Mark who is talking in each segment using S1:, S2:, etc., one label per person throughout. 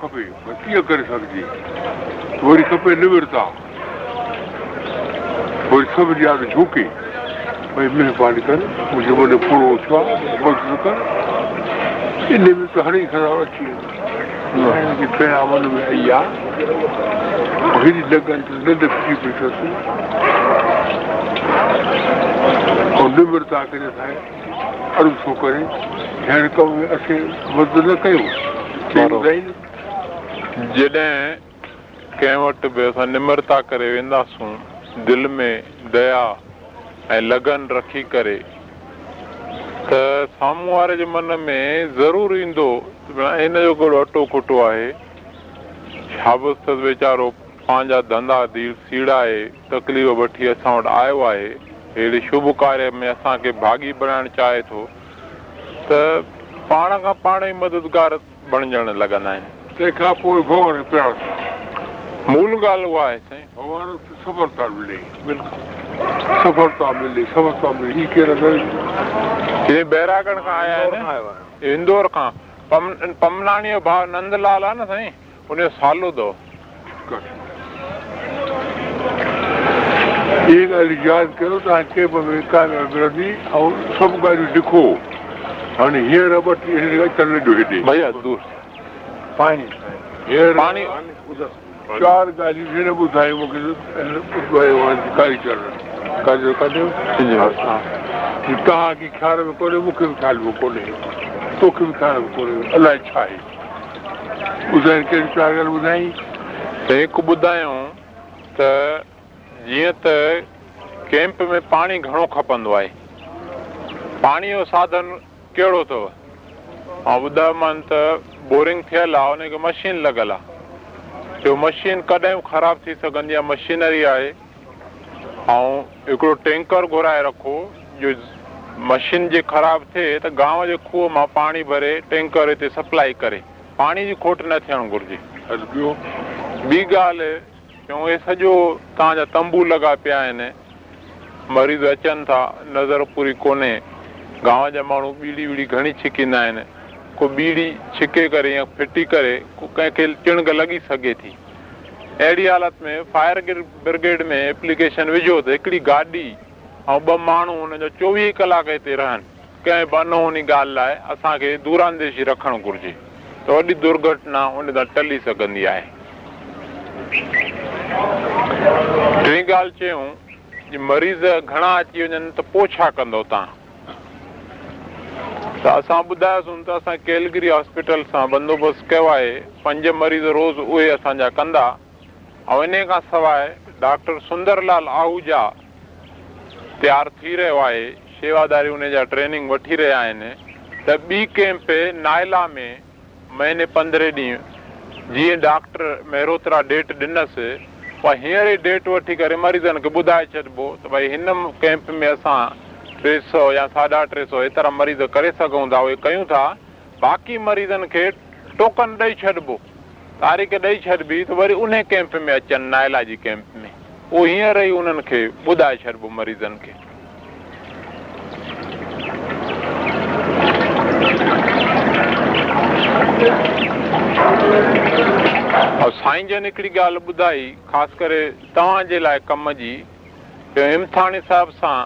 S1: کپي ڪيئن ڪري سگهجي وري کپي نورتا وري ياد جهڪي ڀئي مهرباني ڪر منهنجو وڏو پورو ٿيو آهي مدد ڪر ان ۾ ته هاڻي خراب اچي ويندو من ۾ آئي آهي هيڏي لڳن ته ننڊ ڦٽي پئي اٿس ۽ نورتا ڪري ٺاهي عرض ٿو ڪري. هن ڪم ۾ اسين مدد نه ڪيون
S2: جڏهن ڪنهن وٽ به اسان نمرتا ڪري وينداسون دل ۾ ديا ۽ لگن رکي ڪري. ته سامهون واري جي من ۾ ضرور ايندو هن جو ڪهڙو اٽو کٽو آهي. ڇا به ته ويچارو پنهنجا ڌنڌا دي سيڙائي تڪليف وٺي اسان وٽ آيو آهي اهڙي شڀ ڪاريه ۾ اسان کي ڀاگي بڻائڻ چاهي ٿو ته پاڻ کان پاڻ ئي مددگار بڻجڻ لڳندا آهن.
S1: تنهن کان پوءِ ڀڳوان پيار
S2: مول ڳالهه اها آهي سائين.
S1: سڦلتا ملي سڦلتا ملي سڦلتا ملي هي ڪير
S2: هي بيراڳڙهه کان آيا آهن اندور کان پم پملاڻيءَ جو ڀاءُ نندلال آهي نه سائين؟ ان جو سالو اٿو
S1: اهي ڳالهه ياد ڪيو توهان ڪيب ۾ ڪاميابي رهندي ۽ سڀ ڳالهيون لکو هاڻي هينئر ٻه ٽي اچن ڏيو هيڏي
S2: ڀيا دور
S1: پاڻي هينئر پاڻي چار ڳالهيون هن ٻڌايون مون کي ڪڍيو توهان کي خيال ۾ ڪونهي مون کي به خيال ۾ ڪونهي توکي به خيال ۾ ڪونهي الائي ڇا آهي ٻڌائي ڪهڙي چار ڳالهه ٻڌائي
S2: ته هڪ ٻڌايون ته جيئن ته ڪيمپ ۾ پاڻي گهڻو کپندو آهي. پاڻيءَ جو ساڌن ڪهڙو اٿو؟ ۽ ٻڌايومانن ته بورنگ ٿيل آهي ان کي مشين لڳل آهي. جو مشين ڪڏهن به خراب ٿي سگهندي آهي مشينري آهي. ۽ هڪڙو ٽينڪر گهرائي رکو جو مشين جي خراب ٿئي ته گانو جي کوهه مان پاڻي ڀري ٽينڪر هتي سپلائي ڪري. پاڻي جي کوٽ نه ٿيڻ گهرجي. ٻي ڳالهه چئون هي سڄو توهان جا تمبو لڳا پيا آهن. مريض اچن ٿا نظر پوري ڪونهي. گانو جا ماڻهو ٻيڙي ويڙي گهڻي ڇڪيندا آهن. ڪو ٻيڙي ڇڪي ڪري يا ڦٽي ڪري ڪو ڪنهن کي چڻگ لڳي سگهي ٿي. اهڙي حالت ۾ فائر برگيڊ ۾ ايپليڪيشن وجهو ته هڪڙي گاڏي ۽ ٻه ماڻهو هن جو چوويهه ڪلاڪ هتي رهن. ڪنهن به انهوني ڳالهه لاءِ اسان کي دورانديشي رکڻ گهرجي. ته وڏي درگهٽنا ان تان ٽلي سگهندي آهي ٽي ڳالهه چيون مريض گهڻا اچي وڃن ته پوءِ ڇا ڪندؤ توهان؟ ته اسان ٻڌايوسين ته اسان ڪيلگري هاسپيٽل سان بندوبست ڪيو آهي. پنج مريض روز اهي اسان جا ڪندا. ۽ ان کان سواءِ ڊاڪٽر سندرلال آهوجا تيار ٿي رهيو آهي. شيواداري ان جا ٽريننگ وٺي رهيا آهن. ته ٻي ڪيمپ نايلا ۾ مهيني پندرهين ڏينهن جيئن ڊاڪٽر مهروترا ڊيٽ ڏنس اها هينئر ئي ڊيٽ وٺي ڪري مريضن کي ٻڌائي ڇڏبو ته ڀئي هن ڪيمپ ۾ اسان ٽي سؤ يا ساڍا ٽي سؤ ايترا مريض ڪري سگهون ٿا اهي ڪيون ٿا باقي مريضن کي ٽوڪن ڏيئي ڇڏبو. تاريخ ڏيئي ڇڏبي ته وري ان ڪيمپ ۾ اچن نايلا جي ڪيمپ ۾. اهو هينئر ئي انهن کي ٻڌائي ڇڏبو مريضن کي ۽ سائين جن هڪڙي ڳالهه ٻڌائي خاص ڪري توهان جي لاءِ ڪم جي امتحاني صاحب سان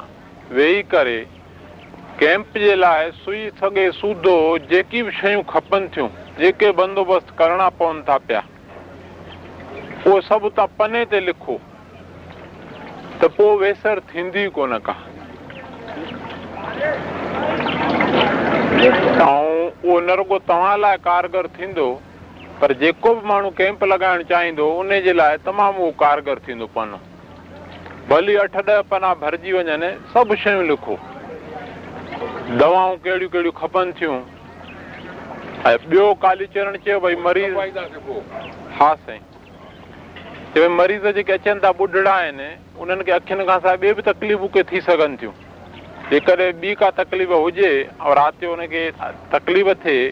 S2: ويهي ڪري ڪيمپ جي لاءِ سئي سگهي سودو جيڪي به شيون کپن ٿيون جيڪي بندوبست ڪرڻا پون ٿا پيا اهي سڀ توهان پني تي لکو. ته پوءِ ويسر ٿيندي ڪونه ڪا ۽ اهو نه رڳو توهان لاءِ ڪارگر ٿيندو پر جيڪو به ماڻهو ڪيمپ لڳائڻ چاهيندو ان جي لاءِ تمام اهو ڪارگر ٿيندو پنو. ڀلي اٺ ڏهه پنا ڀرجي وڃن سڀ شيون لکو. دوائون ڪهڙيون ڪهڙيون کپن ٿيون. ۽ ٻيو چيو ڀئي مريض ها سائين. چئي مريض جيڪي اچن ٿا ٻڍڙا آهن انهن کي اکين کان سواءِ ٻئي به تڪليفون ڪي ٿي سگهن ٿيون جيڪڏهن ٻي ڪا تڪليف هجي ۽ رات جو هن کي تڪليف ٿئي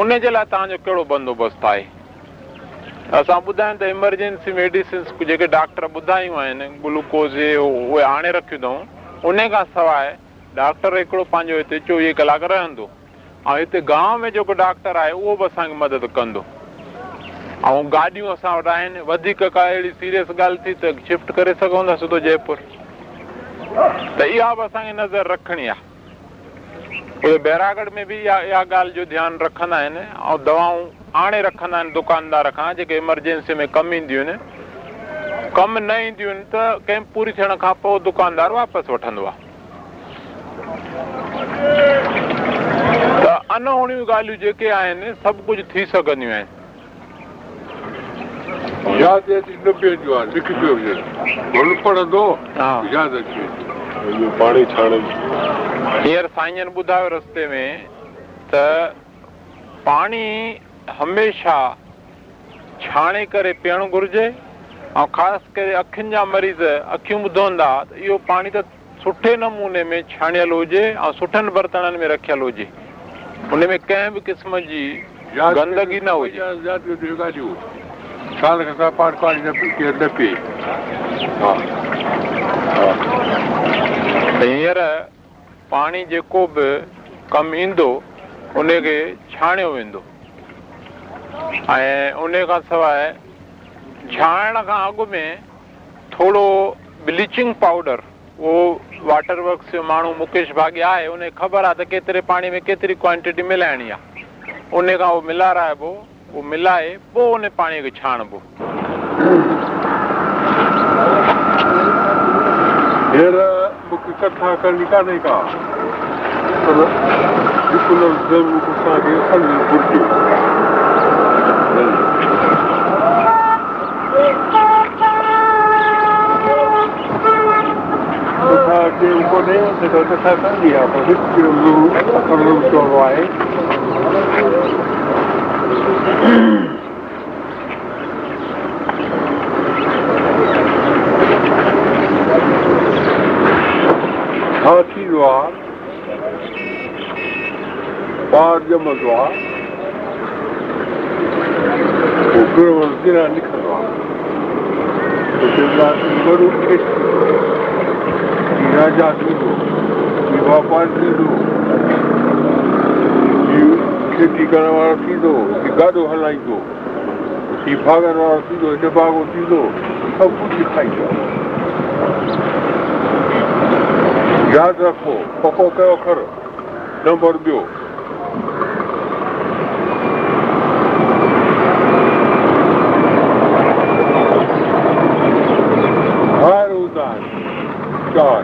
S2: ان جي لاءِ توهان جو ڪهڙو بندوبست آهي؟ اسان ٻڌايون ته ايمرجنسي ميڊسنس جيڪي ڊاڪٽر ٻڌايون آهن گلوڪوز اهي آڻي رکيون اٿئون. ان کان سواءِ ڊاڪٽر هڪڙو پنهنجو هتي چوويهه ڪلاڪ رهندو. ۽ هتي گانو ۾ جيڪو ڊاڪٽر آهي اهو به اسان کي مدد ڪندو. ۽ گاڏيون اسان وٽ آهن وڌيڪ ڪا اهڙي سيريس ڳالهه ٿي ته شفٽ ڪري سگهون ٿا سڌو جئپور ته اها به اسان کي نظر رکڻي آهي. اهي بيراڳڙهه ۾ به اها اها ڳالهه جو ڌيان رکندا آهن ۽ دوائون آڻي رکندا آهن دڪاندار کان جيڪي ايمرجنسي ۾ ڪم اينديون آهن. ڪم نه اينديون آهن ته ڪنهن پوري ٿيڻ کان پوءِ دڪاندار واپس وٺندو آهي. ته انهوڻيون ڳالهيون جيڪي آهن سڀ ڪجهه ٿي سگهنديون آهن.
S1: ياد اچي نه پونديو آهي لکي پيو هجي. پڙهندو ياد اچي ويندي پاڻي ڇاڻي
S2: هينئر سائين ٻڌايو رستي ۾ ته پاڻي هميشه ڇاڻي ڪري پيئڻ گهرجي ۽ خاص ڪري اکين جا مريض اکيون ٻڌندا ته اهو پاڻي ته سٺي نموني ۾ ڇاڻيل هجي ۽ سٺن برتنن ۾ رکيل هجي ان ۾ ڪنهن به قسم جي
S1: گندگي نه هجي کان پاڻي نه پيئي
S2: هينئر پاڻي جيڪو به ڪم ايندو ان کي ڇاڻيو ويندو. ۽ ان کان سواءِ ڇاڻڻ کان اڳ ۾ ٿورو بليچنگ پائوڊر اهو واٽر ورڪس جو ماڻهو مڪيش ڀاگي آهي ان خبر آهي ته ڪيتري پاڻي ۾ ڪيتري ڪوانٽٽي ملائڻي آهي. ان کان اهو ملارائبو اهو ملائي پوءِ ان پاڻيءَ کي ڇاڻبو
S1: ڪٿا ڪرڻي ڪانهي ڪا گهرجي ڪونهي ڪٿا ڪندي آهي پر آهي ڇا ٿيندو آهي ٻار ياد رکو پڪو ڪيو ٻاهر هوندا آهن چار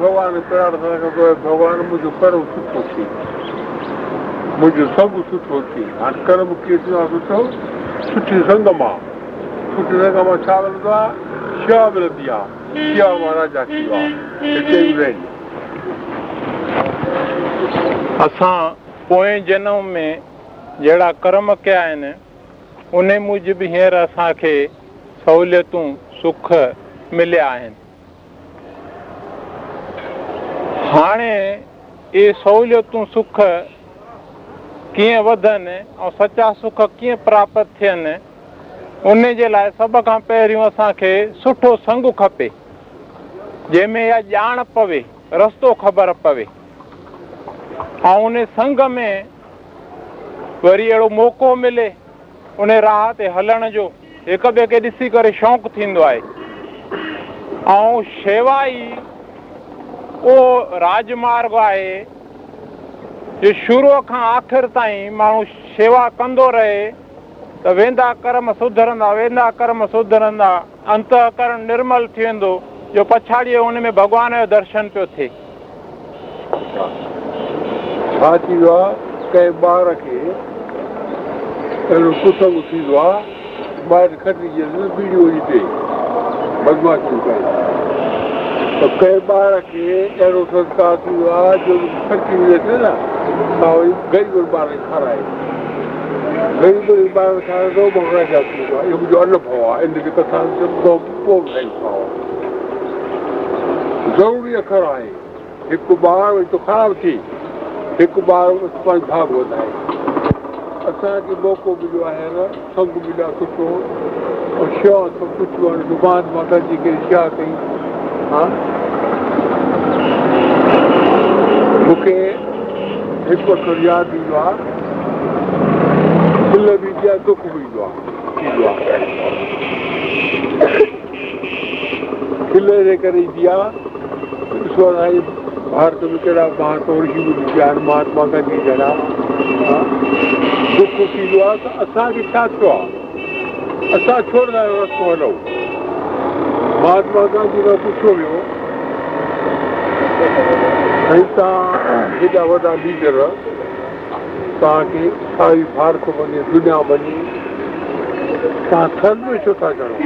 S1: ڀڳوان ڀڳوان منهنجو ٿئي منهنجو سڀ سٺو ٿئي هاڻي ڪرم ڪيئن سٺو سنگ سٺي سنگ مان ڇا ملندو آهي شيوا ملندي آهي شيوا مان راجا ٿيندو آهي هتي به رهندي
S2: اسان پوئين جنم ۾ جهڙا ڪرم ڪيا آهن ان موجب هينئر اسان کي سهوليتون سک مليا آهن هاڻي اهي سهوليتون سک ڪيئن وڌن ۽ سچا سک ڪيئن پراپت ٿين ان جي لاءِ سڀ کان پهريون اسان کي سٺو سنگ کپي. جنهن ۾ اها ڄاڻ پوي رستو خبر پوي. ۽ ان سنگ ۾ وري اهڙو موقعو ملي ان راهه تي هلڻ جو. هڪ ٻئي کي ڏسي ڪري شوق ٿيندو آهي. ۽ شيوا ئي اهو راجمارگ آهي جو شروع کان آخر تائين ماڻهو شيوا ڪندو رهي ته ويندا ڪرم سڌرندا ويندا ڪرم سڌرندا انتڪرڻ نرمل ٿي ويندو جو پڇاڙيءَ هن ۾ ڀڳوان جو درشن پيو ٿئي.
S1: ڇا ٿيندو آهي؟ ڪنهن ٻار کي اهڙو ڪسنگ ٿيندو آهي؟ ٻاهر کٽي بيڙيو وجهي بدماشيون ڪن ته ڪنهن ٻار کي اهڙو سنسڪار ٿيندو آهي جو کٽي وجهي نه ته وري غريب ٻار کي کارائي انڀو آهي ضروري اکر آهي هڪ ٻار خراب ٿي هڪ ٻار ڀاڳ وڌائي اسان کي موقعو مليو آهي سنگ مليا سٺو ۽ شيءِ سڀ ڪجهه مان گڏجي ڪري ڇا مون کي هڪ اکر ياد ايندو آهي ڀارت ۾ ڪهڙا مهاتما پيا آهن مهاتما گانڌي جهڙا دک ٿيندو آهي ته اسان کي ڇا ٿيو آهي اسان ڇو رستو هلون مهاتما گانڌي کان پڇيو ويو توهان هيڏا وڏا ليڊر توهان کي ساري ڀارت وڃي دنيا وڃي توهان ٿل ۾ ڇو ٿا چڙهو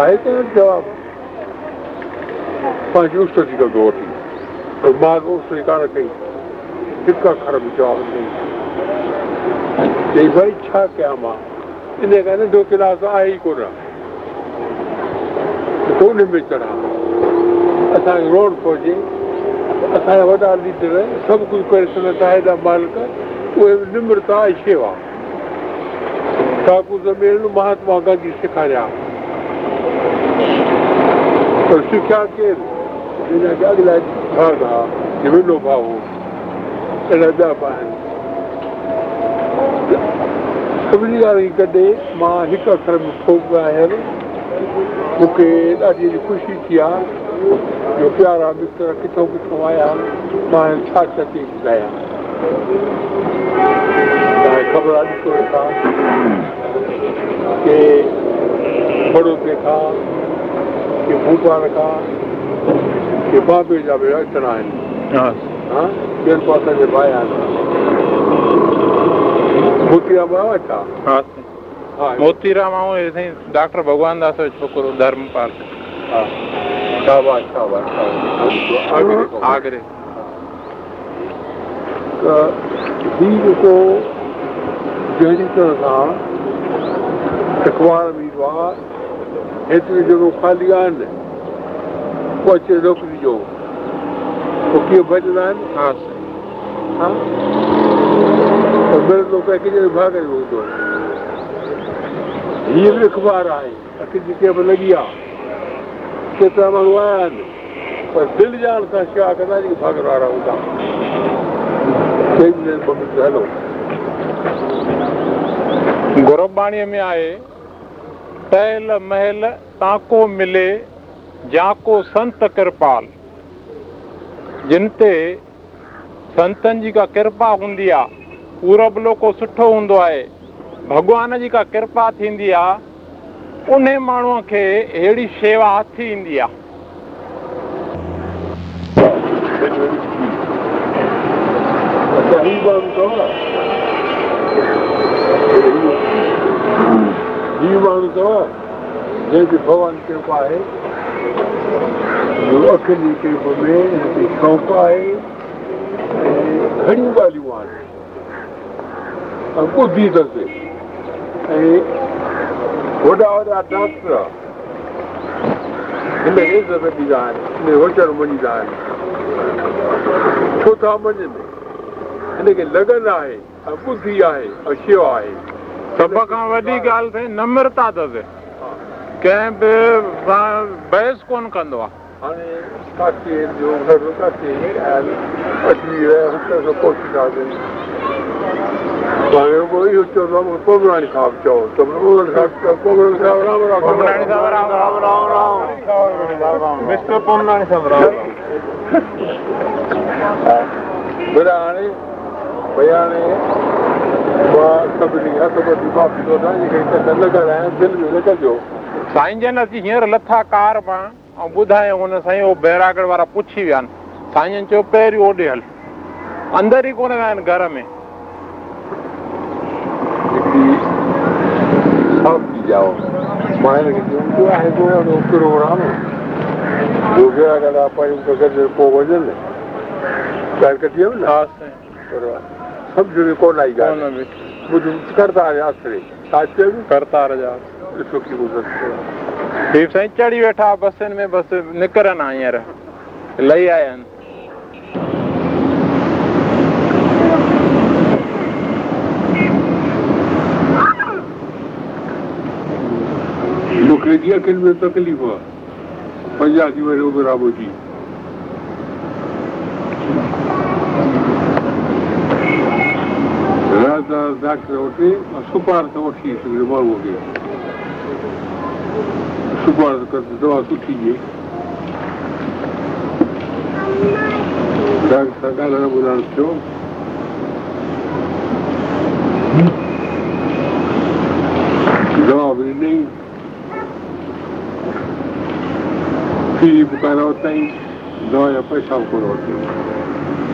S1: آهي ته جواب. پنهنجي اس جي ڪندو وٺي. پر مان اس ڪانه ڪئي هڪ اکر به جواب ڏيئي چئي ڀئي ڇا ڪيان مان؟ ان ڪري ننڍو ڪلاس آهي ئي ڪونه ۾ چڙها. اسان کي روڊ پهچي اسان جا وڏا ليڊر سڀ ڪجهه ڪري سگهن ٿا هيڏا مالڪ اهي نمرتا ۽ شيوا ٺاڪر مهاتما گانڌي سيکاريا پر سکيا ڪير هن کي اڳلا ڀاڳ آهي وڏو ڀاءُ اهڙا ٻيا آهن سڀني ڳالهه ڪڏهن مان هڪ اکر ۾ مون کي ڏاڍي خوشي ٿي آهي योग्यारामित्र रखितोविक्रमायां मानच्छाक्षतिदया खबर आदि को था कि बड़ों देखा कि भूटा रखा कि माँ भेजा भेजा इतना है
S2: हाँ
S1: बेल पासा जे भाई आना भूतिया बड़ा अच्छा
S2: हाँ मोतीराम आऊँ डॉक्टर भगवान दास छोकरो, धर्म पार्क।
S1: हाँ। جيڪو جهڙي طرح سان اخبار ايندو آهي جڳهه خالي آهن پوءِ اچي نوڪري جو پوءِ ڪيئن ڀڄندا آهن ها. هيءَ به اخبار آهي اک جي ڪنهن به لڳي آهي ڪيترا ماڻهو آيا آهن پر دل جان سان شيوا ڪندا جيڪي ڀاگر وارا هوندا. هلو.
S2: گرباڻيءَ ۾ آهي ٽهل مهل تاڪو ملي جاڪو سنت ڪرپال. جن تي سنتن جي ڪا ڪرپا هوندي آهي پوربلو ڪو سٺو هوندو آهي. ڀڳوان جي ڪا ڪرپا ٿيندي آهي ان ماڻهوءَ کي اهڙي شيوا هٿي ايندي آهي.
S1: ڀڳوان ڪرپا آهي شوق آهي گهڻيون ڳالهيون آهن. ٻڌي اٿس ۽ وڏا وڏا ڊاڪٽر هن کي عزت ڏيندا آهن هن وچن مڃيندا آهن ڇو ٿا مڃن هن کي لگن آهي ۽ ٻڌي آهي ۽ شيوا آهي
S2: سڀ کان وڏي ڳالهه ٿئي نمرتا اٿس ڪنهن به سان بحث ڪونه ڪندو آهي
S1: هاڻي ڪاشي جو گهر ڪاشي آيل اجمير هتي کان پهچي اهو چوندو صاحب چئو ته صاحب رام رام هاڻي ڀئي هاڻي مان سڀني معافي ٿو جيڪي نه دل ۾ نه ڪجو
S2: سائين جن اچي هينئر لٿا ڪار مان ۽ ٻڌايون هن سائين اهو بيراڳڙهه وارا پڇي ويا آهن. سائين جن چيو پهريون اوڏي هل. اندر ئي ڪونه ويا آهن گهر ۾
S1: هڪڙي سافي جائو مان هن کي چيو آهي ڪو اهڙو پروگرام جو بيراڳڙهه پنهنجو گڏ پوءِ وڃن ڳالهه ڪڍي نه
S2: ها سائين
S1: پر سمجهه ۾ ڪونه آئي ڳالهه ڪونه به ڪرتار آسري ڇا
S2: ڪرتار جا
S1: سٺي گذر
S2: هيءَ سائين چڙهي ويٺا بسين ۾ بس نڪرن هينئر لهي آيا آهن
S1: مون کي جيئن اکين ۾ تڪليف آهي پنجاهه ٿي وڃي برابر جي ڊاڪٽر وٽ سپار ته وٺي سگهي ماڻهوءَ کي سپار ته دوا سٺي ڏئي ڊاڪٽر سان ڳالهائڻ ٻولائڻ ٿيو دوا به ڏنئي به ڪانه ورتئي دوا جا پئسا به ڪونه ورتئي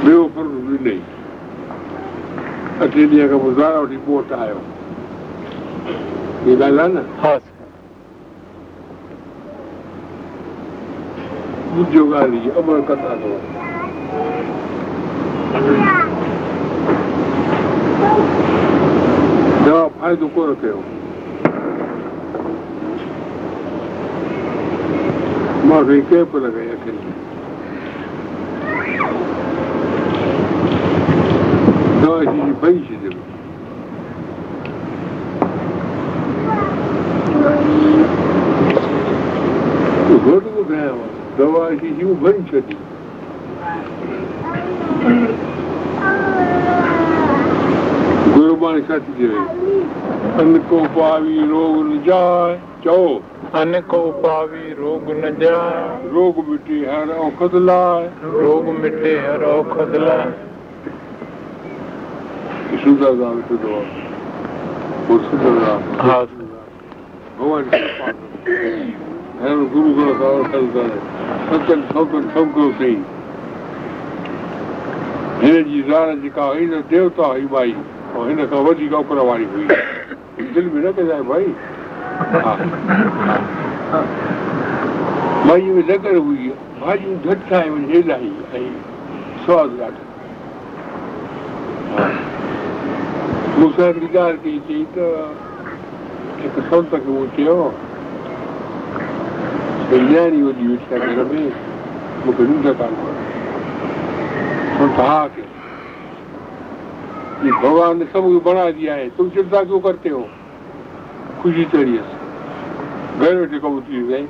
S1: ٻيو فرض ڏنئي اٺي ڏينهن کان پوءِ زارا وٺي پوٽ آيو هيءَ ڳالهه آهي نه ٻڌيو ڳالهه جي عمل ڪندا ٿو دوا فائدو ڪونه ڪيو مان سائين ڪيمپ لڳائي اکين جي ڀئي ڇڏيم گهٽ ٻڌايانو دوا شيشيون ڀئي ڇڏي گرباڻي ڇا ٿي چئي ان ڪو پاوي روڳ جائي چئو
S2: ان ڪو پاوي روڳ نه جائي
S1: روڳ مٽي هر اوکد لاءِ
S2: روڳ مٽي هر اوکد لاءِ
S1: سندر رام ويٺو آهي پوءِ سندر رام ها ڀڳوان هر گرو گرنٿ صاحب ستن سوتن سڀ ڪيو اٿئي هن جي زار جيڪا هئي نه ديوتا هئي مائي ۽ هن کان وڌيڪ اوڪر واري هئي دل ۾ نه ڪندا ڀائي ها مائيءَ ۾ لڳل هئي ڀاڄيون جهٽ ٺاهي وڃي الاهي ۽ سواد ڏاڍو. مون سان ڳالهه ڪئي چئي ته هڪ سنت کي مون چيو ڀئي نياڻي وڏي ويٺي آهي گهر ۾ مون کي ننڊ ڪانه سنت ها ڪي ڀڳوان ني سڀ ڪڇ بنا ديا هي تم چنتا ڪيون ڪرتي هو خوشي چڙهئي گهر ويٺي ڪم ٿي وئي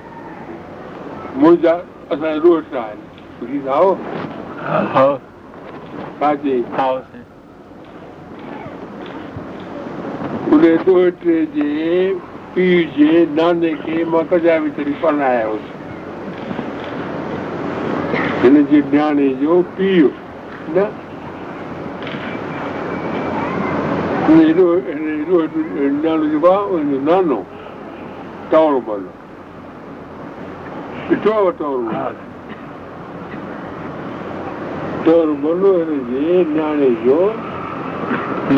S1: منهنجا اسان جا روٽ آهن خوشي سان آئو
S2: ها
S1: ڇا چئي
S2: ها
S1: ان ڏوهٽي جي پيءُ جي ناني کي مان ڪجا وچڙي پڙهايا هئس هن جي نياڻي جو پيءُ نه نياڻو جيڪو آهي ان جو نانو ٽائر بل ڏٺو آهي ٽائر بل ٽائر بل هن جي نياڻي جو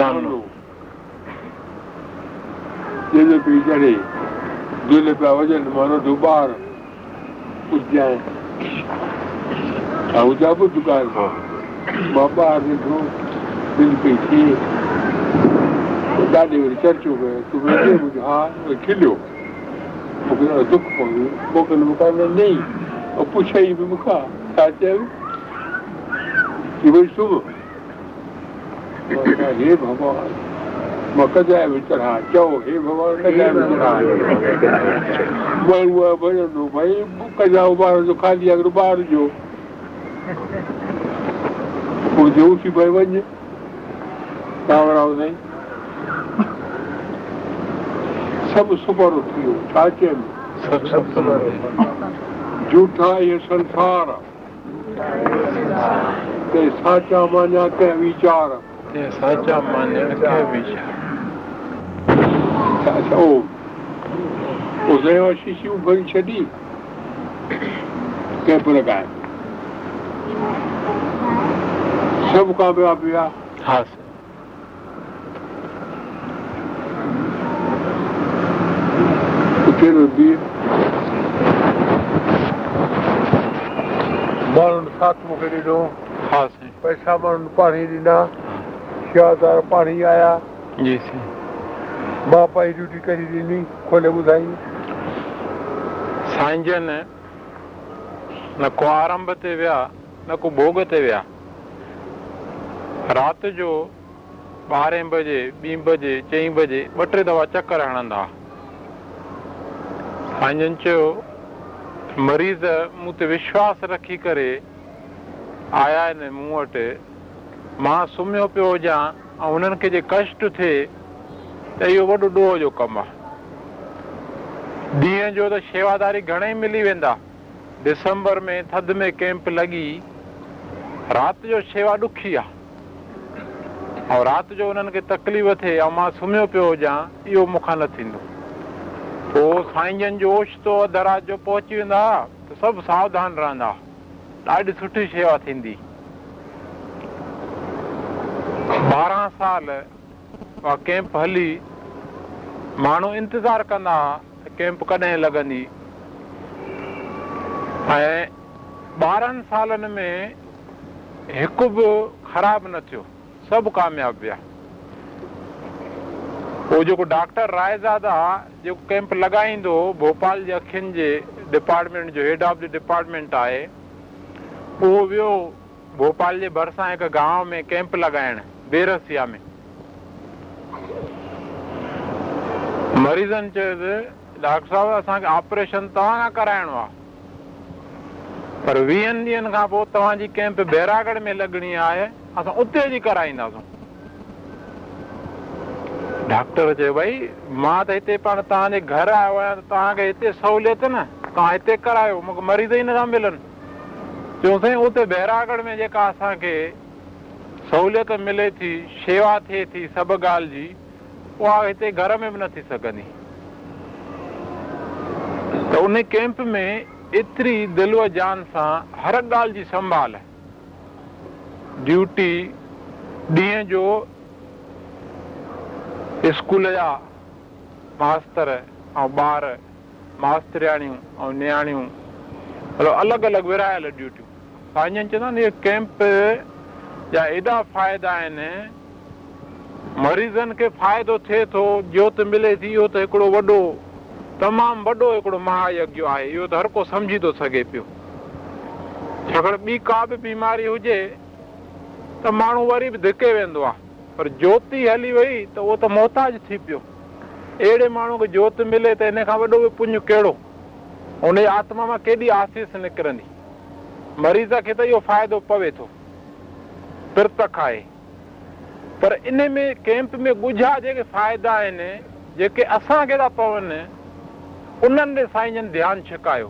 S2: نانو
S1: جنهن جو پيءُ چڙهي دل پيا وڄن مان ننڍو ٻار اجائي ۽ اجا به دڪان کان مان ٻار ڏٺو دل پئي ٿئي چرچو ڪيو ڇا چيو ڪه ڀئي سمهه هي ڀڳوان مان ڪجائي به چڙها چئو هي ڀڳوان ڪجائي به چڙها ماڻهو ڀڄندو ڀئي ڪجا ٻار جو خالي اگر ٻار جو پوءِ جو اٿي ڀئي وڃ ڪاوراو سائين سڀ سپرو ٿي ويو ڇا چيم
S2: سڀ
S1: جهوٺا اهي سنسار. تي ساچا ڪنهن ويچار.
S2: ويچار.
S1: او شيشيون ڀري ڇڏي. لڳائي سڀ ڪامياب ويا
S2: ها
S1: اتي بيهه ماڻهن ساٿ مون کي ڏنو
S2: ها سائين
S1: پئسا ماڻهن پاڻي ڏنا شيوادار پاڻي آيا
S2: جي
S1: باپا جي ڊيوٽي ڪري ڏني کولي ٻڌائي
S2: سائين جن نه ڪو آرنڀ تي ويا نه ڪو ڀوڳ تي ويا رات جو ٻارهين بجي ٻين بجي چئين بجي ٻه ٽي دفعا چڪر هڻندا سائين جن چيو مريض مون تي وشواس رکي ڪري آيا آهن مون وٽ. مان سمهيو پيو هجان ۽ هنن کي جي ڪشٽ ٿئي ته اهو وڏو ڏوهه جو ڪم آهي. ڏينهن جو ته شيواداري گهڻيئي ملي ويندا. ڊسمبر ۾ ٿڌ ۾ ڪيمپ لڳي رات جو شيوا ڏکي آهي. ۽ رات جو انهن کي تڪليف ٿئي ۽ مان سمهيو پيو هجان اهو مون کان نه ٿيندو پوءِ سائين جن جو اوچتو رات جو پهچي ويندا ته سڀ ساوڌان رهندا. ڏاڍي سٺي شيوا ٿيندي. ٻارهن سال اها ڪيمپ هلي ماڻهو انتظار ڪندا هئا ڪيمپ ڪڏهن لڳندي. ۽ ٻارهن سالن ۾ هڪ به خراب نه ٿيو سڀ ڪامياب ويا پوءِ جيڪو ڊاڪٽر رايزادا جيڪو ڪيمپ لڳائيندو ڀوپال جي اکين جي ڊپارٽمينٽ جو هيڊ آف دي ڊپارٽمينٽ آهي اهو ويو ڀوپال جي ڀرسان هڪ گانو ۾ ڪيمپ لڳائڻ بيرسيا ۾. مريضن چيوس ڊاڪٽر صاحب اسان کي آپريشن توهان کان ڪرائڻو آهي. پر ويهن ڏينهن کان پوءِ توهان جي ڪيمپ بيراڳڙهه ۾ لڳڻي آهي اسان اتي جي ڪرائينداسين ڊاڪٽر چيو ڀئي مان ته هتي پاڻ توهان جي گهر آيو آهيان ته توهان کي هتي سهوليت نه توهان هتي ڪرايو مون کي مريض ئي نٿا ملن چيون سائين اتي بيراڳڙهه ۾ جيڪا اسان کي سهوليت ملي ٿي شيوا ٿئي ٿي سڀ ڳالهه جي اها هتي گهر ۾ به نه ٿي سگهندي ته ان ڪيمپ ۾ ايتري دل جان سان هر ڳالهه جي سنڀال ڊيوٽي ڏينهن جو اسڪول جا ماستر ۽ ٻار ماسترياڻيون ۽ نياڻيون مطلب الڳ الڳ ورايل ڊيوٽيون پنهنجن چوندا آهن اهي ڪيمپ جا ايڏا فائدا آهن مريضن کي فائدو ٿئي ٿو جوت ملي ٿي اهو ته هڪڙو وڏو تمام وڏو هڪڙو مهايجڃ آهي اهو ته هر ڪو سمجهي ٿو سگهي پيو ڇاڪاڻ ٻي ڪا به بيماري هجي ته ماڻهو وري به ڌڪي ويندو آهي پر جيوتي هلي وئي ته اهو ته موهتاج ٿي پيو. اهڙي ماڻهو کي جوت ملي ته ان کان وڏو پڃ ڪهڙو؟ هن جي آتما مان ڪيڏي آسيس نڪرندي؟ مريض کي ته اهو فائدو پوي ٿو. پرتڪ آهي پر ان ۾ ڪيمپ ۾ ڳجها جيڪي فائدا آهن جيڪي اسان کي ٿا پون انهن ڏي سائين جن ڌيان ڇڪايو.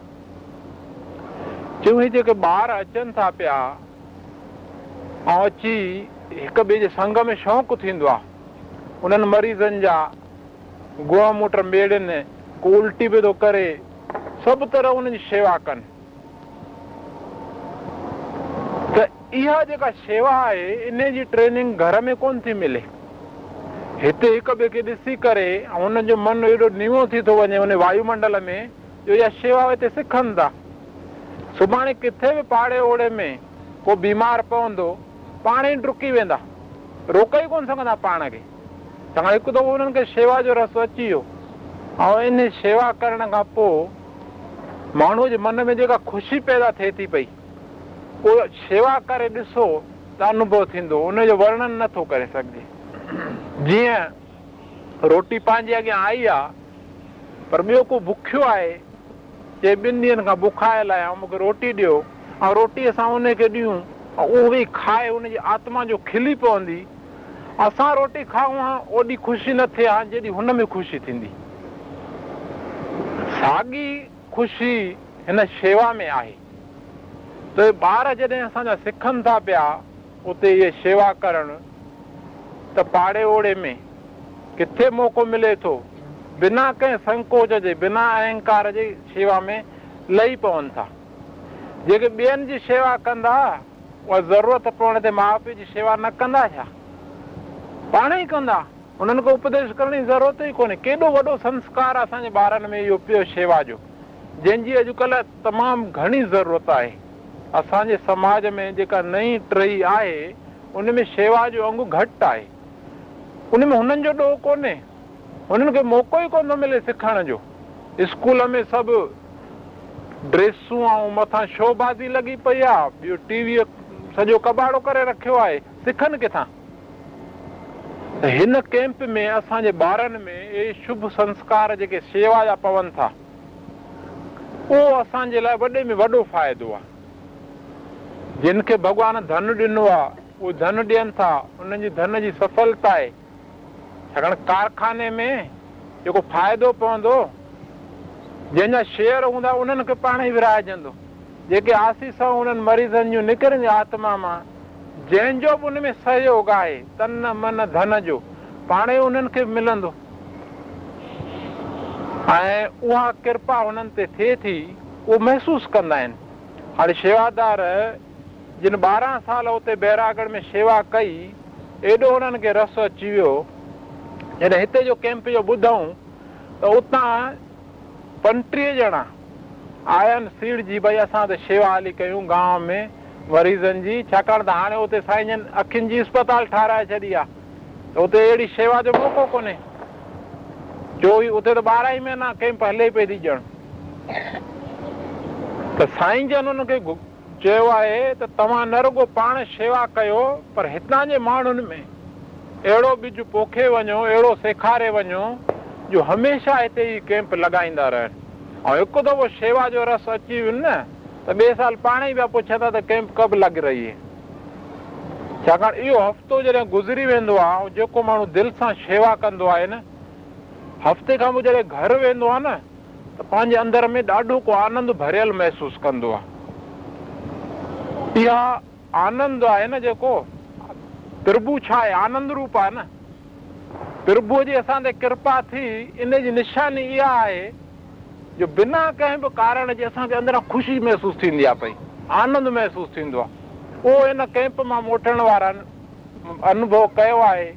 S2: هي جيڪي ٻار اچن ٿا پيا ۽ اچي هڪ ٻئي جي سنگ ۾ شوق ٿيندو آهي. انهن مريضن جا گئا موٽ ميڙن ڪو الٽي به ٿو ڪري سڀ طرح ان جي شيوا ڪن. ته اها جيڪا شيوا آهي ان جي ٽريننگ گهر ۾ ڪونه ٿي ملي. هتي هڪ ٻئي کي ڏسي ڪري ۽ هن جو من ايڏو نيوو ٿي ٿو وڃي وايمنڊل ۾ جو اها شيوا هتي سکن ٿا. سڀاڻي ڪٿي به پاڙي اوڙي ۾ ڪو بيمار پوندو پاڻ ئي ڊڪي ويندا. روڪي ئي ڪونه سگهندا پاڻ کي؟ چڱا هڪ دفعو انهن کي شيوا جو رس اچي ويو. ۽ ان شيوا ڪرڻ کان پوءِ ماڻهوءَ جي من ۾ جيڪا خوشي پيدا ٿئي ٿي پئي اهو شيوا ڪري ڏسو ته انڀو ٿيندو ان جو ورڻن نٿو ڪري سگهجي. جيئن روٽي پنهنجي اڳيان آئي آهي پر ٻيو ڪو بکيو آهي جي ٻن ڏينهن کان بکايل آهيان مون کي روٽي ڏيو ۽ روٽيءَ سان ان کي ڏيون ۽ اهو به کائي ان جي آتما جو کلي پوندي. اسان روٽي کائون ها اوڏي خوشي نه ٿئي ها جيڏي هن ۾ خوشي ٿيندي. ساڳي خوشي هن شيوا ۾ آهي. ته ٻار جڏهن اسان جا سکن ٿا پيا اتي اهي شيوا ڪرڻ ته پاڙي اوڙي ۾ ڪٿي موقعو ملي ٿو بنا ڪنهن سنڪوچ جي بنا اهنڪار جي شيوا ۾ لهي پون ٿا. جيڪي ٻين جي شيوا ڪندا اها ضرورت تي ماءُ پيءُ جي شيوا نه ڪندا ڇا پاڻ ئي ڪندا انهن کي اپديش ڪرڻ جي ضرورت ئي ڪونهي ڪيڏو وڏو سنسڪار اسان جي ٻارن ۾ اهو پيو شيوا جو جنهن جي اڄڪلهه تمام گهڻي ضرورت آهي اسان جي سماج ۾ جيڪا نئي ٽهي آهي ان ۾ شيوا جو انگ گهٽ آهي ان ۾ هنن جو ڏوهه ڪونهي هنن کي موقعو ئي ڪونه ٿو ملي سکڻ جو اسڪول ۾ سڀ ڊريسون ۽ مٿان شوبازي لڳي پئي آهي ٻيو ٽي ويءَ سڄو ڪباڙو ڪري رکيو آهي سکن ڪٿان؟ هن ڪيمپ ۾ اسان جي ٻارن ۾ اهي شڀ سنسڪار جيڪي شيوا جا پون ٿا اهو اسان جي لاءِ وڏي ۾ وڏو فائدو آهي. جن کي ڀڳوان ڌن ڏنو آهي اهي ڌن ڏين ٿا انهن جي ڌن جي سڦلتا آهي. ڇاڪاڻ ڪارخاني ۾ جيڪو فائدو پوندو جنهن جا شيئر هوندا انهن کي پاڻ ئي ورائيجندو جيڪي آسيس انهن مريضن جون نڪرندي آتما مان جنهن جو به ان ۾ سهيوگ آهي تن من ڌن جو پاڻ ئي انهن کي ملندو. ۽ اها ڪرپا هنن تي ٿئي ٿي اهو محسوس ڪندا آهن. هاڻي شيوادار جن ٻارهن سال اتي بيراڳڙهه ۾ شيوا ڪئي ايڏو هنن کي رس اچي ويو. جڏهن هتي جو ڪيمپ جو ٻڌئون ته اتان پنٽيهه ڄڻا آيا آهن سيڙ جي ڀئي اسان ته شيوا هلي ڪيون گانو ۾. مريضن جي ڇاڪاڻ ته هاڻي اکين جي اسپتال ٺارائي ڇڏي آهي ته اتي اهڙي شيوا جو موقعو ڪونهي. چوويهه اتي ته ٻارهن ئي مهينا ڪيمپ هلي پئي ٿي ڄڻ. ته سائين جن هن کي چيو آهي ته توهان نه رڳو پاڻ شيوا ڪيو پر هتان جي ماڻهن ۾ اهڙو ٻج پوکي وڃو اهڙو سيکاري وڃو جو هميشه هتي ئي ڪيمپ لڳائيندا رهن ۽ هڪ دفعو شيوا جو رس اچي ويو نه ته ٻئي سال پاڻ ئي پيا پڇندا ته ڪيمپ ڪب لڳ ڇاڪاڻ اهو هفتو جڏهن گذري ويندو آهي ۽ جيڪو ماڻهو دل سان شيوا ڪندو آهي نه هفتي کان پوءِ جڏهن گهر ويندو آهي نه ته پنهنجي اندر ۾ ڏاڍو ڪو آنند ڀريل محسوس ڪندو آهي اها آنند آهي نه جيڪو پرڀو ڇا آهي آنند روپ آهي نه. پرڀوءَ جي اسان تي ڪرپا ٿي ان جي نشاني اها آهي جو بنا ڪنهن به ڪارڻ جي اسان کي اندران خوشي محسوس ٿيندي آهي پئي آنند محسوس ٿيندو آهي. اهو ان ڪيمپ مان موٽڻ وارن انڀو ڪيو آهي.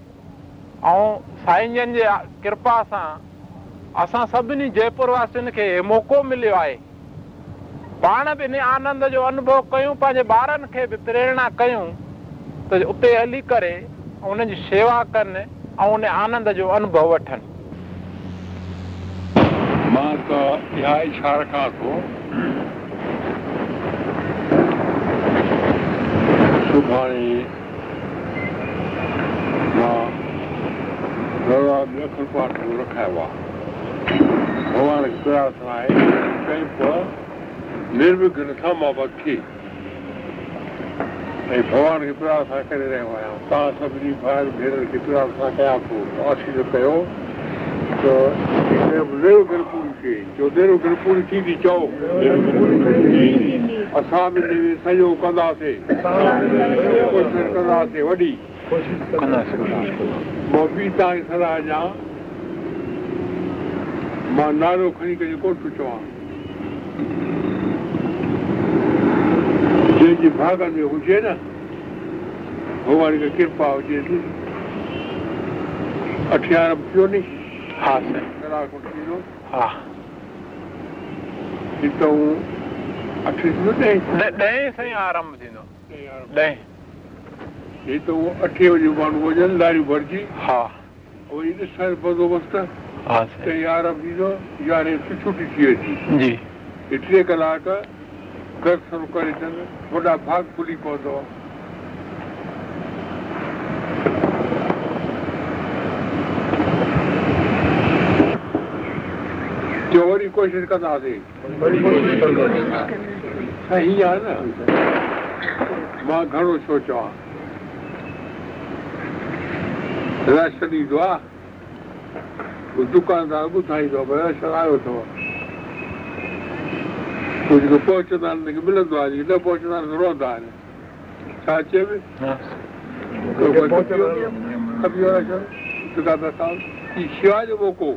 S2: ۽ سائين جن جي ڪرپا سان اسان سڀني جئپور واسين کي موقعو مليو آهي. پاڻ به ان آنند جو انڀو ڪيون پنهنجي ٻارن کي به پريرڻا ڪيون ته اتي هلي ڪري ان جي شيوا ڪن ۽ ان آنند جو انڀو وٺن
S1: مان ته اها اڇا رکان ٿو سڀاڻي مان رکايو آهي ڀڳوان کي پرارٿنا آهي ڪيمپ نروگهن سان مان وٺي ۽ ڀڳوان کي پرارٿنا ڪري رهيو آهيان توهان سڀني ڀائر ڀينر کي پرارٿنا ڪيان ٿو آشيش ڪيو ته نروگهن پوري ٿئي جو نروگهن پوري ٿيندي چئو اسان به سهيوگ ڪنداسين ڪوشش ڪنداسين وڏي مان ٻي توهان جي صلاح ڏيان مان نالو کڻي ڪري ڪونه ٿو چوان جنهن جي ۾ هجي نه ڀڳوان کي ڪرپا هجي اٺيار ٿيو ني
S2: ها سائين
S1: ڪلاڪ
S2: ها
S1: هتان اٺ ٿيندو ڏهين
S2: ڏهين سائين آرنڀ ٿيندو ڏهين
S1: هي ته اهو اٺي بجي ماڻهو هجن لاريون ڀرجي
S2: ها
S1: وري ڏسڻ بندوبست
S2: ها ته
S1: سائين يارهن ٿيندو يارهين ڇٽي ٿي ويندي
S2: جي
S1: هي ٽي ڪلاڪ درشن ڪري اچن وڏا ڀاڳ کلي پوندو ڪوشش ڪنداسين صحيح آهي نه مان گهڻو ڇو چوان. رش ڏيندو آهي دڪاندار ٻڌائيندو آهي ڀئي رش آيو اٿو. پوءِ جيڪو پهچندا آهن هن کي ملندو آهي جيڪي نه پهچندا آهن رهندا آهن. ڇا چئبي؟ آهي دڪاندار صاحب شيوا جو موقعو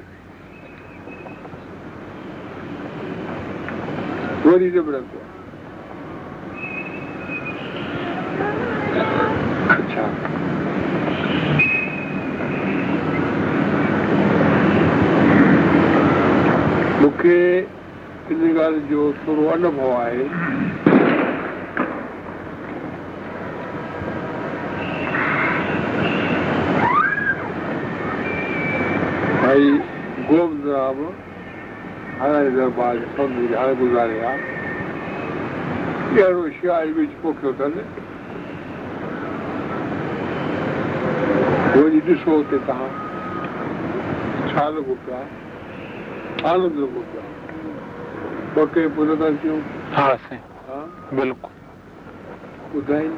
S1: وري آهي اڇا مون کي ان ڳالهه جو ٿورو انڀو آهي گووند رام هاڻي درٻار سمجهي هاڻي گذاري آهي اهڙو شاهي وچ پوکيو اٿن وڃي ڏسو هتي توهان ڇا لڳو پيا آنند لڳو پيا ٻه ڪي پور ٿا ٿيون
S2: ها سائين
S1: ها
S2: بلڪل
S1: ٻڌائين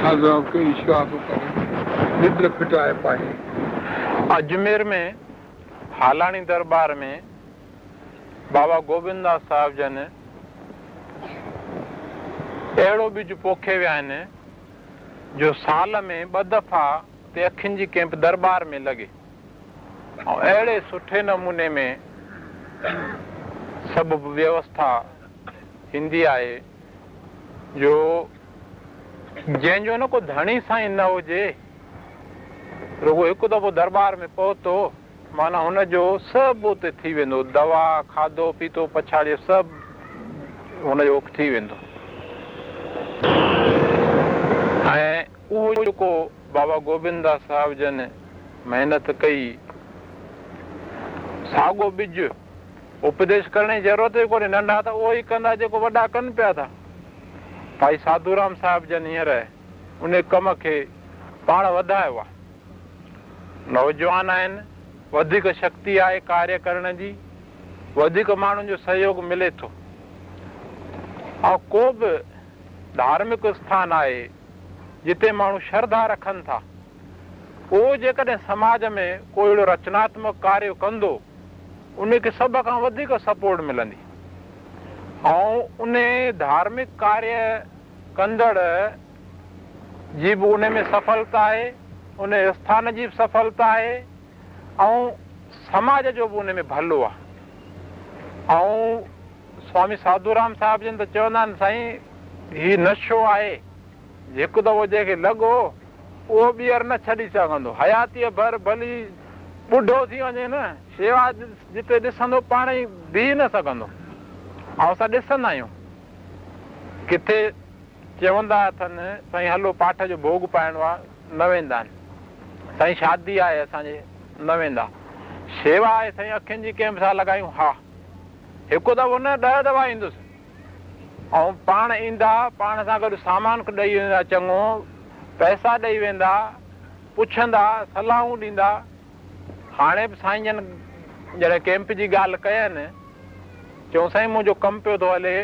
S1: ڇا ڪئي ڪري ننڊ ڦٽائي پائي
S2: اجمير ۾ هالاڻي درٻار ۾ بابا گووندا صاحب جن اهڙو بيج پوکي ويا آهن جو سال ۾ ٻه دفعا تي اکين جي ڪيمپ درٻار ۾ لڳي. ۽ اهڙي سٺي نموني ۾ سڀ ويوسٿا ٿيندي آهي جو جنهن جو نه ڪو ڌڻي سائين نه هجي رڳو هڪ دفعو درٻار ۾ پهتو معنيٰ هن جو سڀ اتي ٿي ويندو دوا کاڌو پيتو پڇاڙيو سڀ هن جو ٿي ويندو. ۽ اهو جيڪو بابا گوبندا صاحب جن محنت ڪئي ساڳو ٻج اپديش ڪرڻ جي ضرورت ئي ڪونهي ننڍا ته اهو ئي ڪندا جيڪو وڏا ڪن پيا ٿا. ڀائي ساڌورام صاحب جن هينئر ان ڪم کي پاڻ وڌايو آهي. نوجوان آهن وڌيڪ شڪتي آهي ڪاريه ڪرڻ جي وڌيڪ ماڻهن جو سهيوگ ملي ٿو. ۽ ڪو به ڌارمڪ اسٿان آهي جتي ماڻهو شرڌا رکن ٿا اهو جيڪڏهن سماج ۾ ڪو اهڙو رچناتمڪ ڪاريه ڪندو ان کي سڀ کان وڌيڪ سپورٽ ملندي. ۽ ان ڌارمڪ ڪاريه ڪندڙ جي به ان ۾ سڦلتا آهي ان اسٿان جي به سڦلتا آهي ۽ سماج جو به ان ۾ ڀلو آهي. ۽ سوامي ساڌورام صاحب جن ته چوندا آهن سائين هيءُ نشو آهي هڪ دفعو جنهن کي لڳو اهو ٻيهر نه ڇڏي سگهندو. حياتيءَ ڀر ڀلي ٻڍو ٿي وڃي نه شيوا جتي ڏسندو پاڻ ئي بيهه نه سگهندو. ۽ اسان ڏسندا آهيون. ڪٿي چوندا اٿن سائين هلو پاٺ جو ڀوڳ پائڻو آهي نه ويندا آهن. سائين شادي آهي اسان جي نه ويندا شيوا آهي سائين اکين جي ڪنهن سان لڳايون ها هڪ دفعو نه ڏهه دفعا ايندس ۽ پاڻ ايندا پاڻ سان گڏ سامان ڏيئي ويندا چڱو پئسا ڏيئي ويندا پڇندا صلاحون ڏيندا هاڻي به سائين جن جڏهن ڪيمپ جي ڳالهه ڪين چئون سائين منهنجو ڪم پيو ٿو هلي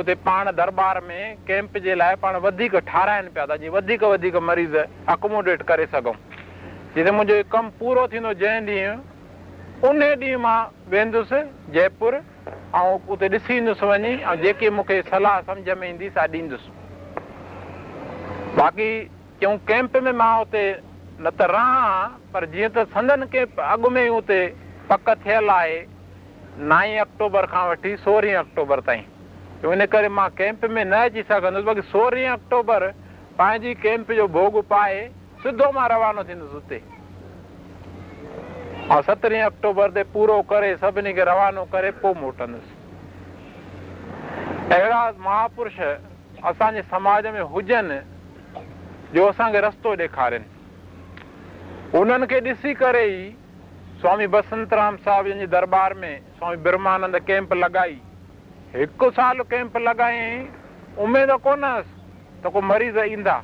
S2: اتي پاڻ درٻار ۾ ڪيمپ جي لاءِ پاڻ وڌيڪ ٺارائن پيا ٿا جيئن وڌيڪ وڌيڪ مريض اڪوموڊيٽ ڪري سگهون جتي منهنجو ڪم پورو ٿيندو جنهن ڏينهن ان ڏينهن مان ويندس جئپور ۽ اتي ڏسي ايندس وڃي ۽ جيڪي مون کي صلاح سمجهه ۾ ايندي سا ڏيندس. باقي چئون ڪيمپ ۾ مان اتي نه ته رهان پر جيئن ته سندن ڪيمپ اڳ ۾ ئي اتي پڪ ٿيل آهي نائي آڪٽوبر کان وٺي سورهين آڪٽوبر تائين. ان ڪري مان ڪيمپ ۾ نه اچي سگهندس باقي سورهين آڪٽوبر پنهنجي ڪيمپ جو ڀوڳ پائي سڌو مان روانو ٿيندس سترهين آڪٽوبر تي پورو ڪري سڀني کي روانو ڪري پوءِ موٽندس اهڙا مهاپرش اسان جي سماج ۾ هجن جو اسان کي رستو ڏيکارن انهن کي ڏسي ڪري ئي سوامي بسنترام صاحب جن جي درٻار ۾ سوامي برهمانند ڪيمپ لڳائي هڪ سال ڪيمپ لڳائي اميد ڪونه ته ڪو مريض ايندا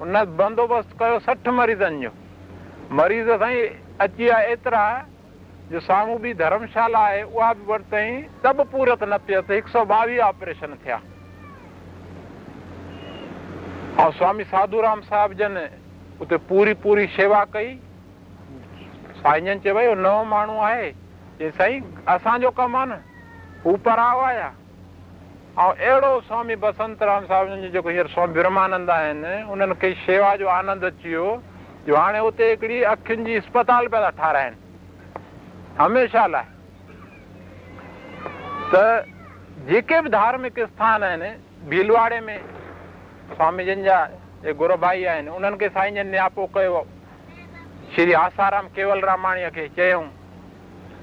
S2: ان بندوبست ڪيو سٺ مريضن جو. مريض سائين اچي ويا ايترا جو سامهون به ڌرمشالا آهي اها به ورتئي ته به پورت نه پيس هڪ سؤ ٻاويهه آپريشن ٿيا. ۽ سوامي ساڌورام صاحب جن اتي پوري پوري شيوا ڪئي. سائين جن چيو نئون ماڻهو آهي. چئي سائين اسان جو ڪم آهي نه هو پرائو آيا ۽ اهڙو سوامي بسنترام صاحب جن جيڪو هينئر برهمانند آهن انهن کي شيوا جو آنند اچي ويو جو هاڻي اتي هڪڙي اکين جي اسپتال پيا ٿا ٺارائن هميشه لاءِ. ته جيڪي به ڌارمڪ اسٿان آهن ڀيلواڙي ۾ سوامي جن جا گرو ڀائي آهن انهن کي سائين جن نياپو ڪيو. شري آسارام ڪيول راماڻيءَ کي چيئون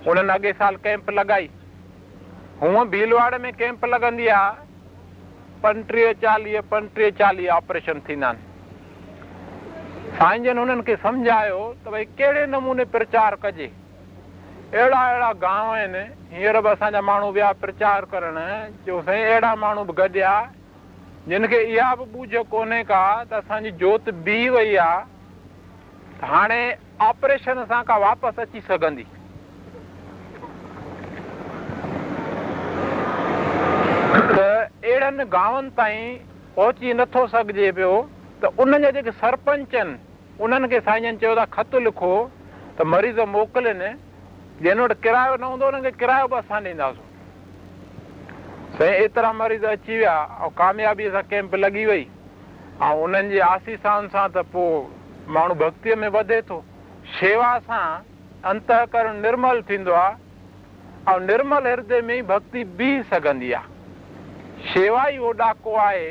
S2: انهن اڳي سال ڪيمپ لڳائي هونئن ڀيلواڙي ۾ ڪيمپ لڳندي آهي. پنٽيهه چاليهه پنٽيهه چاليهه آپريشن ٿيندا آهن. سائين جن هنن کي سمجهايو ته ڀئي ڪهڙي نموني پرچار ڪجي. اهڙا اهڙا گانو آهن هينئر به اسان جا ماڻهو ويا پرچار ڪرڻ جو سائين اهڙا ماڻهو به گڏيا جن کي اها به ٻوجهه ڪونهي ڪا ته اسان جي جوت بيهه وئي آهي. هاڻي آپريشن سان ڪا واپس اچي سگهندي ته اهڙن گانون تائين پهچي نٿو سگهجي پيو. ته انهن جا جيڪي سرپنچ آهن انهن کي سائين چيو ٿا خط لکو ته مريض موڪلن جنهن وٽ ڪرايو نه هوندو انهن کي ڪرايو به اسان ڏينداسين. سائين ايترا مريض اچي ويا ۽ ڪاميابيءَ سان ڪيمپ لڳي وئي. ۽ انهن جي آسيسان سان ته پوءِ ماڻهو ڀڪتيءَ ۾ وڌي ٿو. شيوا سان انتڪرڻ نرمل ٿيندو آهي ۽ نرمل هردي ۾ ئي ڀڪتي بيهه سگهندي آهي شيوا ئي اهو ڏاڪو آهي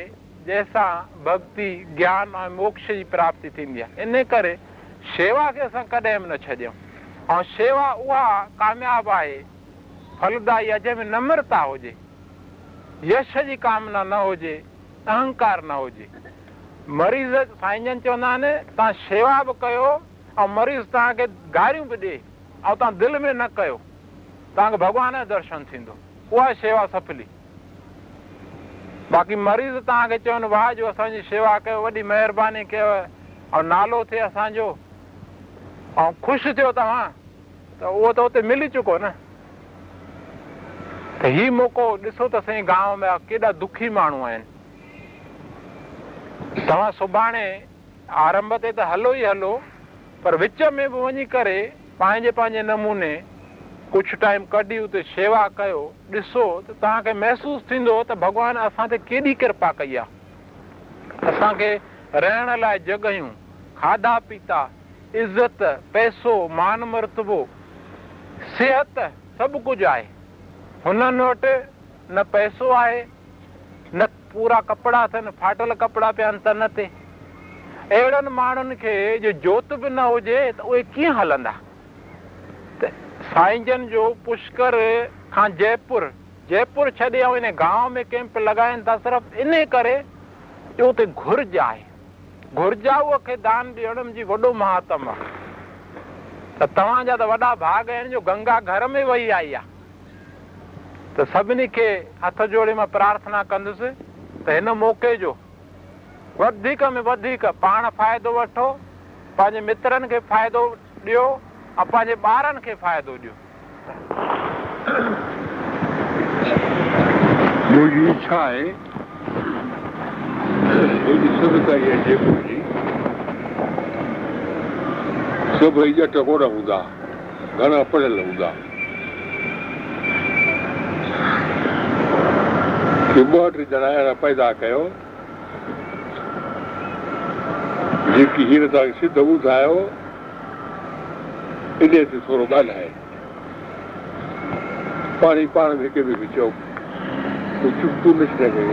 S2: جنهن سان ڀڪتي گيان ۽ موڪش جي پراپت ٿيندي آهي. ان ڪري شيوا کي اسان ڪڏهن به نه ڇڏيون. ۽ شيوا اها ڪامياب آهي فلدائي آهي جنهن ۾ نمرتا هجي. يش جي ڪامنا نه هجي اهنڪار نه هجي. مريض سائين جن چوندا آهن توهان شيوا به ڪيو ۽ مريض توهان کي گاريون به ڏئي ۽ توهان دل ۾ نه ڪيو. توهان کي ڀڳوان جو درشن ٿيندو. اها شيوا سڦلي باقي مريض توهان کي چون واهه جو اسان جي شيوا ڪيو وڏي مهرباني ۽ نالو ٿئي اسان جو ۽ خوش ٿيو توهان ته اهو ته اتي ملي چڪو نه. هيءُ موقعو ڏسو ته سائين گانو ۾ ڪيڏا دکي ماڻهو آهن. توهان سڀاڻي آرنڀ تي ته هلو ئي هلو پر وچ ۾ به وڃي ڪري پنهنجي پنهنجي نموني ڪجهه ٽائيم ڪڍي اتي شيوا ڪيو ڏسو ته توهان کي محسوس ٿيندو ته ڀڳوان اسان تي ڪيڏي ڪرپا ڪئي آهي. اسان کي رهڻ لاءِ جڳهيون کاڌا پيتا عزت پئسو مان مرتبو صحت سڀ ڪجهه آهي. هنن وٽ نه پئسو آهي نه پورا ڪپڙا اٿن ڦاٽل ڪپڙا پيا آهن تن تي. اهڙن ماڻهن کي جو جوت به نه هجي ته اهي ڪيئن هلندا سائين جن جو پشڪر کان جئپور جئپور ڇڏي ۽ ان گانو ۾ ڪيمپ لڳائين ٿا صرف ان ڪري گهرج آهي. گهرجائوءَ کي دان ڏيڻ جي وڏو مهاتم آهي. ته توهان جا ته وڏا جو گنگا گهر ۾ ويهي آئي آهي. ته سڀني کي هٿ جوڙي مان پرارٿنا ڪندس ته هن موقعي جو وڌيڪ ۾ وڌيڪ پاڻ فائدو وٺو پنهنجي مترن کي فائدو ڏيو پنهنجي ٻارن کي فائدو ڏيو.
S1: منهنجي اڇا آهي هيڏي سدڪاري آهي جي سڀئي ڄٽ ڪونه هوندا گهڻا پڙهيل هوندا. ٻه ٽي ڄڻا اهڙا پيدا ڪيو جيڪي هينئر توهان کي سڌ ٻڌايو ان تي ٿورو ڳالهائي پاڻي پاڻ ۾ هڪ ٻئي کي چئو چپ تون نه ڇڏي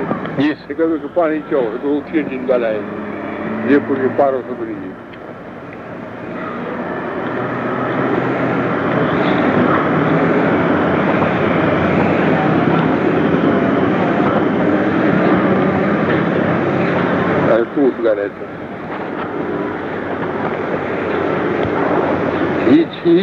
S1: هڪ ٻئي کي پاڻي چئو هڪڙو اٿي اچي ڳالهائي جئپور جو پارو سڀني جي تون ڳالهائي ٿو هي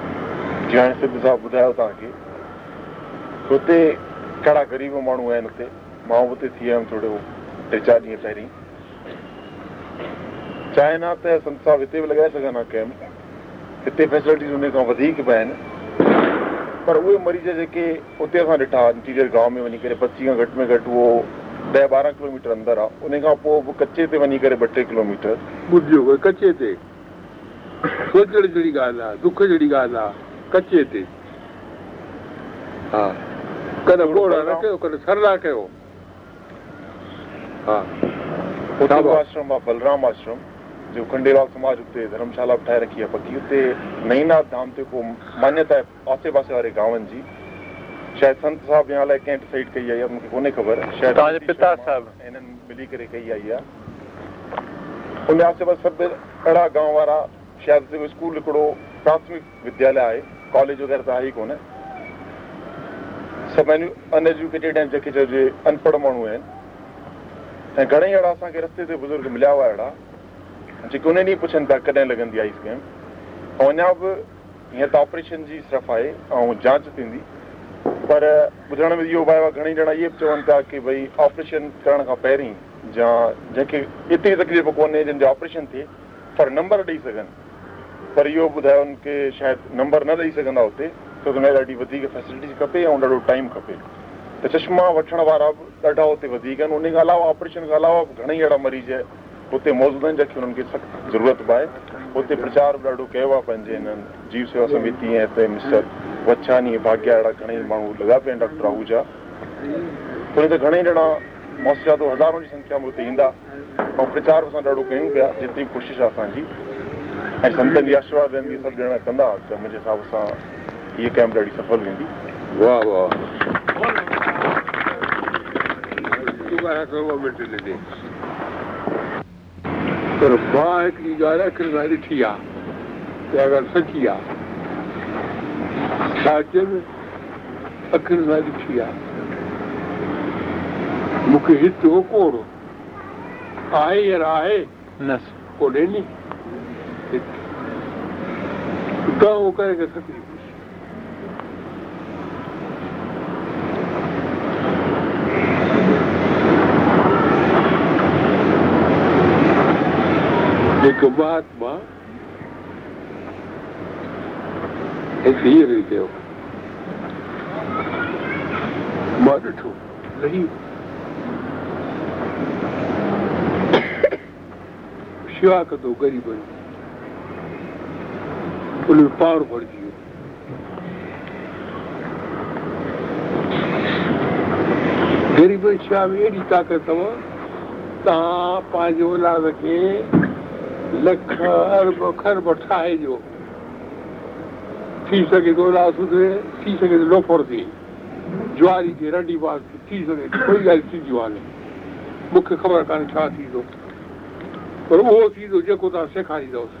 S3: जीअं सिद्ध साहिबु ॿुधायो तव्हांखे हुते ग़रीब माण्हू आहिनि हुते माँ हुते थी आयुमि थोरो टे चारि ॾींहं पहिरीं चाहिनि त संत साहिबु हिते बि लॻाए सघनि कैम्प हिते फैसिलिटीज़ हुन खां वधीक बि आहिनि पर उहे मरीज़ जेके उते असां ॾिठा इंटीरियर गाँव में वञी करे बस्ती खां घटि में घटि उहो ॾह ॿारहं किलोमीटर अंदरि आहे उन खां पोइ बि कचे ते वञी करे ॿ टे किलोमीटर
S1: ॿुधियो कचे ते सोचण जहिड़ी ॻाल्हि आहे दुख जहिड़ी ॻाल्हि आहे ڪچي تي ها ڪڏهن ٻوڙا نه ڪيو ڪڏهن سرلا ڪيو ها
S3: آشرم آهي بلرام آشرم جو کنڊيلوال سماج اتي ڌرمشالا به ٺاهي رکي آهي پڪي اتي نئيناٿ ڌام تي ڪو مانيتا آهي آسي پاسي واري گانون جي شايد سنت صاحب يا الائي ڪنهن ڊسائيڊ ڪئي آهي مون کي ڪونهي خبر شايد توهان جي پتا صاحب. هنن ملي ڪري ڪئي آئي آهي ان آسي پاسي سڀ اهڙا گانو وارا شايد اسڪول هڪڙو پراٿمڪ ودياليه آهي ڪاليج وغيره ته آهي ئي ڪونهي سڀ انئيجڪيٽيڊ آهن جيڪي چئجي انپڙهه ماڻهو آهن ۽ گهڻيئي اهڙا اسان کي رستي تي بزرگ مليا هئا اهڙا جيڪي ان ڏينهن پڇن پيا ڪڏهن لڳندي آهي اسڪيم ۽ اڃا به هيئن ته آپريشن جي صرف آهي ۽ جانچ ٿيندي پر ٻڌڻ ۾ اهو به آيو آهي گهڻيئي ڄڻا اهي به چون پيا ڪه ڀئي آپريشن ڪرڻ کان پهرين يا جنهن کي ايتري تڪليف ڪونهي جنهن جو آپريشن ٿئي پر نمبر ڏيئي سگهن پر اهو ٻڌايو ڪه شايد نمبر نه ڏيئي سگهندا هتي ڇو ته هن ڏاڍي وڌيڪ فيسلٽي کپي ۽ ڏاڍو ٽائيم کپي. ته چشما وٺڻ وارا به ڏاڍا هتي وڌيڪ آهن. ان کان علاوه آپريشن کان علاوه به گهڻيئي اهڙا مريض هتي موجود آهن جنهن کي هنن کي سخت ضرورت به آهي. هتي پرچار به ڏاڍو ڪيو آهي پنهنجي هنن جيو سيوا سمت ۽ هتي مسٽر وڇاني ڀاگيا اهڙا گهڻيئي ماڻهو لڳا پيا آهن ڊاڪٽر آهوجا. ڇو ته گهڻيئي ڄڻا موس جا تو هزارون جي سنکيا ۾ هتي ايندا. ۽ پرچار اسان ڏاڍو ڪيون پيا جيتري ڪوشش آهي اسان جي ऐं संतनि जी आशीर्वाद रहंदी सभु ॼणा कंदा त मुंहिंजे हिसाब सां हीअ कैम्प ॾाढी सफल वेंदी
S1: वाह वाह। पर माँ हिकिड़ी ॻाल्हि अखियुनि सां ॾिठी आहे त अगरि सची आहे छा चइनि अखियुनि सां ॾिठी आहे। मूंखे हितो कोड़। आहे यार आहे?
S2: न
S1: कोन्हे नी। ڪري هڪ مهاتما هڪ مان ڏٺو لهي شيوا ڪندو غريبن ايڏي طاقت توهان پنهنجي اولاد کي لک ارب کرب ٺاهجو ٿي سگهي ٿو لوفر ٿئي ٿينديون هاڻي مون کي خبر ڪانهي ڇا ٿيندو پر اهو ٿيندو جيڪو توهان سيکاريندوس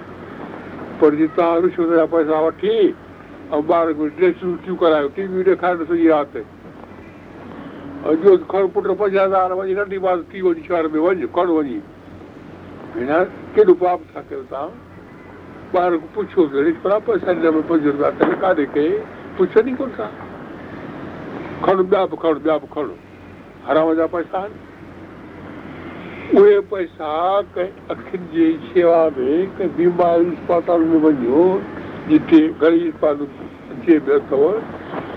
S1: پر جي توهان رشوت جا پئسا وٺي ۽ ٻار کي ڊريسون ٿيون ڪرايو؟ ٽي وي ڏيکاري سڄي رات جو کڻ پٽ پنج هزار وڃي ننڍي ٻار ٿي وڃي شهر ۾ وڃ کڻ وڃي ڀيڻ ڪيڏو پاپ ٿا ڪيو توهان ٻار کان پڇو ڀلا پئسا ڏن ۾ پنج رپيا ڪري ڪاڏي ڪئي پڇن ئي ڪونه ٿا. کڻ ٻيا به کڻ ٻيا به کڻ حرام جا پئسا. آهن اهي پئسا ڪنهن اکين جي شيوا ۾ ڪنهن بيماري اسپتال ۾ وڃو جتي گهڻي اسپتال اچي ۾ اٿو.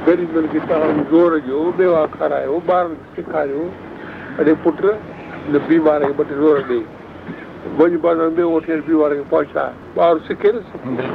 S1: غريبن کي توهان زور ڏيو ميوا کارايو ٻارن کي سيکاريو. اڙي پٽ هن بيمار کي ٻه ٽي زور ڏي. وڃ ٻار ميوو وٺي بيمار کي پهچائي ٻار سکي نه